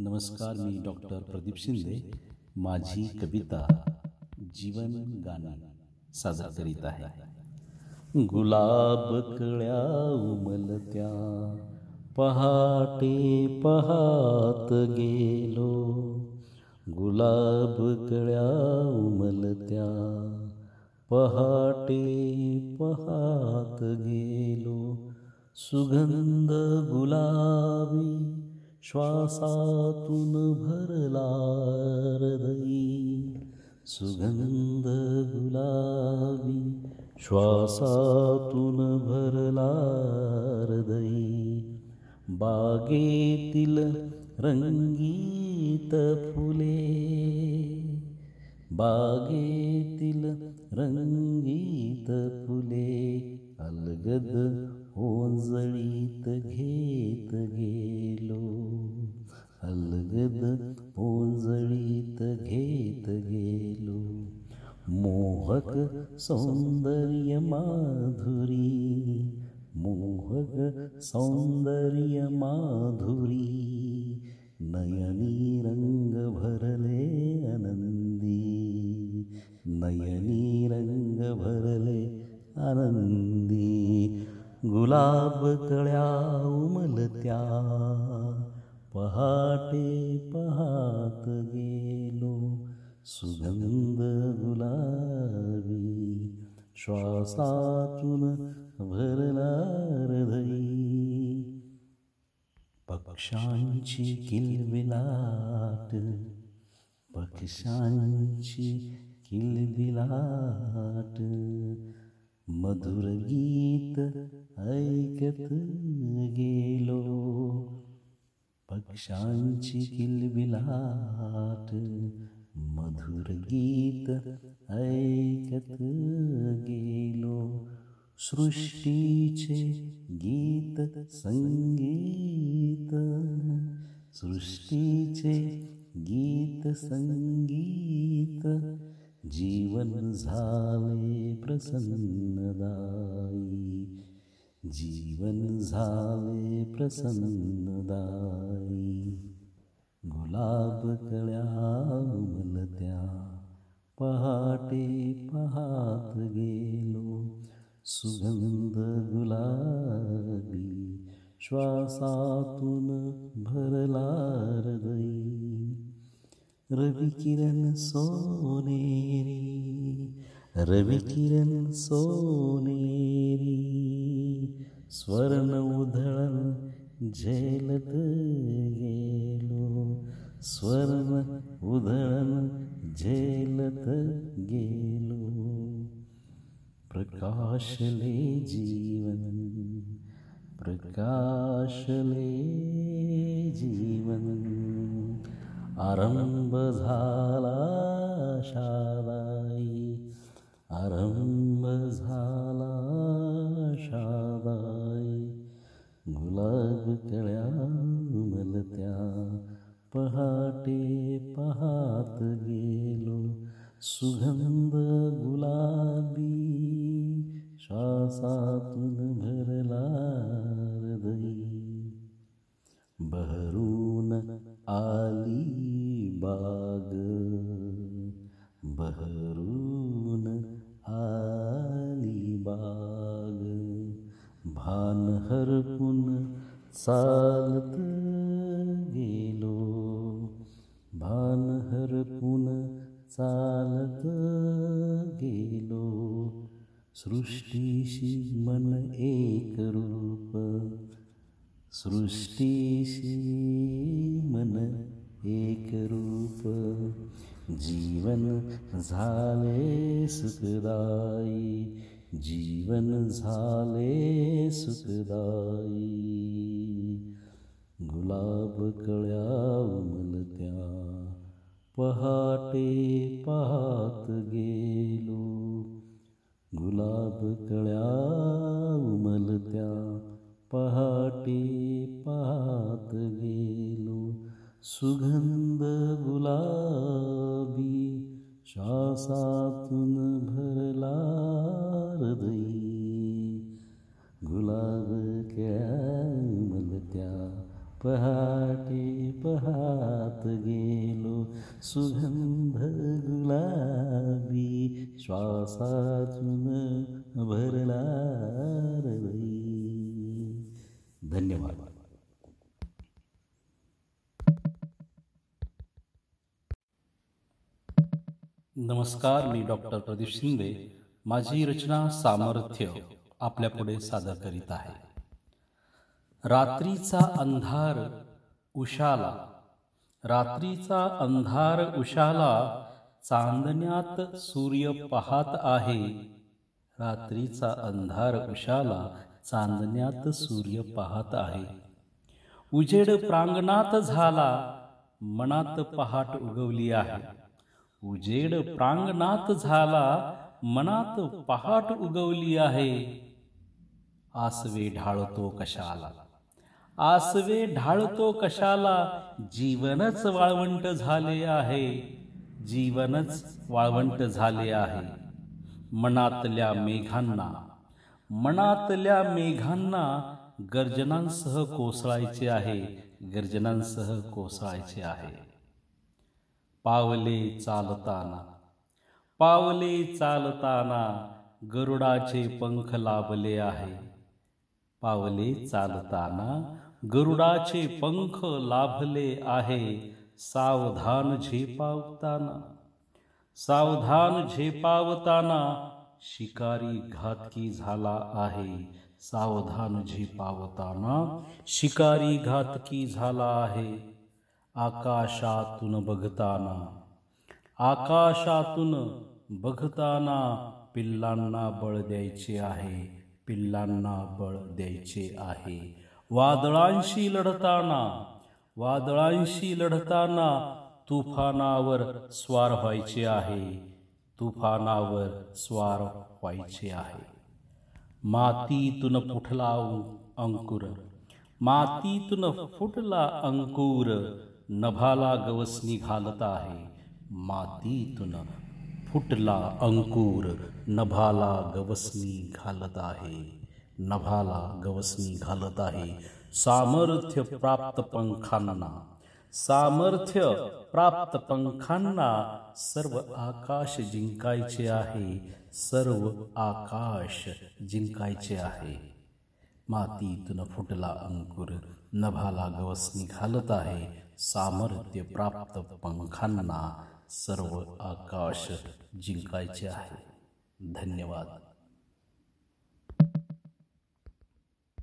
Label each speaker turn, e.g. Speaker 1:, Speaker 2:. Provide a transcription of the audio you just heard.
Speaker 1: नमस्कार मी डॉक्टर प्रदीप शिंदे माझी कविता जीवन गाणं साजरा करीत आहे. गुलाब कळ्या उमलत्या पहाटे पहात गेलो. गुलाब कळ्या उमलत्या पहाटे पहात गेलो. सुगंध गुलाबी श्वासातून भरला हृदयी सुगंध गुलाबी श्वासातून भरला हृदयी बागेतील रंगीत फुले बागेतील रंगीत फुले अलगद ओंजळीत घेत घे. मोहक सौंदर्य माधुरी मोहक सौंदर्य माधुरी नयनी रंग भरले आनंदी नयनी रंग भरले आनंदी गुलाब कळ्या उमलत्या पहाटे पहात गेलो सुगंध गुलाब श्वासातून भरला हृदयी पक्षांची किलबिलाट पक्षांची किलबिलाट. मधुर गीत ऐकत गेलो पक्षांची किलबिलाट. मधुर गीत ऐकत गेलो. सृष्टीचे गीत संगीत सृष्टीचे गीत संगीत जीवन झाले प्रसन्नदायी. जीवन झाले प्रसन्नदायी. गुलाब कळ्या उमलत्या पहाटे पहात गेलो. सुगंध गुलाबी श्वासातून भरला हृदय. रविकिरण सोनेरी रविकिरण सोनेरी स्वर्ण उधळण झेलत गे स्वर्ण उधळण झेलत गेलो. प्रकाशले जीवन प्रकाशले जीवन. आरंभ झाला शादाई आरंभ झाला शादाई गुलाब कळ्या उमलत्या पहाटे पहात गेलो. सुगंध गुलाबी श्वासातून भरला हृदयी. बहरून आली बाग. बहरून आली बाग. भान हरपून चालत गेलो. भान हरपून चालत गेलो. सृष्टीशी मन एक रूप. सृष्टीशी मन एक रूप. जीवन झाले सुखदाई जीवन झाले सुखदाई गुलाब कळ्या पहाटे पाहत गेलो. गुलाब कळ्या उमलत्या पहाटे पाहत गेलो. सुगंध गुलाबी श्वासातून भरला हृदयी. गुलाब क्या उमलत्या पहा सुगंध गुलाबी श्वासातून भरला रवई धन्यवाद.
Speaker 2: नमस्कार मी डॉक्टर प्रदीप शिंदे. माझी रचना सामर्थ्य आपल्यापुढे सादर करीत आहे. रात्रीचा अंधार उशाला रात्रीचा अंधार उशाला चांदण्यात सूर्य पाहत आहे. रात्रीचा अंधार उशाला चांदण्यात सूर्य पाहत आहे. उजेड प्रांगणात झाला मनात पहाट उगवली आहे. उजेड प्रांगणात झाला मनात पहाट उगवली आहे. आसवे ढाळतो कशाला? आसवे ढाळतो कशाला? जीवनच वाळवंट झाले आहे. जीवनच वाळवंट झाले आहे. मनातल्या मेघांना मनातल्या मेघांना गर्जनांसह कोसळायचे आहे गर्जनांसह कोसळायचे आहे. पावले चालताना पावले चालताना गरुडाचे पंख लाभले आहे. पावले चालताना गरुडाचे पंख लाभले आहे. सावधान झेपावताना. सावधान झेपावताना शिकारी घातकी झाला आहे. सावधान झेपावताना शिकारी घातकी झाला आहे. आकाशातून बघताना. आकाशातून बघताना पिल्लांना बळ द्यायचे आहे. पिल्लांना बळ द्यायचे आहे. वादळांशी लढताना वादळांशी लढताना तुफानावर स्वार व्हायचे आहे तुफानावर स्वार व्हायचे आहे मातीतून फुटला अंकुर मातीतून फुटला अंकुर नभाला गवसनी घालत आहे मातीतून फुटला अंकुर नभाला गवसनी घालत आहे नभाला गवसनी घालत आहे. सामर्थ्य प्राप्त पंखांना. सामर्थ्य प्राप्त पंखांना सर्व आकाश जिंकायचे आहे. सर्व आकाश जिंकायचे आहे. मातीतून फुटला अंकुर नभाला गवसनी घालत आहे. सामर्थ्य प्राप्त पंखांना सर्व आकाश जिंकायचे आहे. धन्यवाद.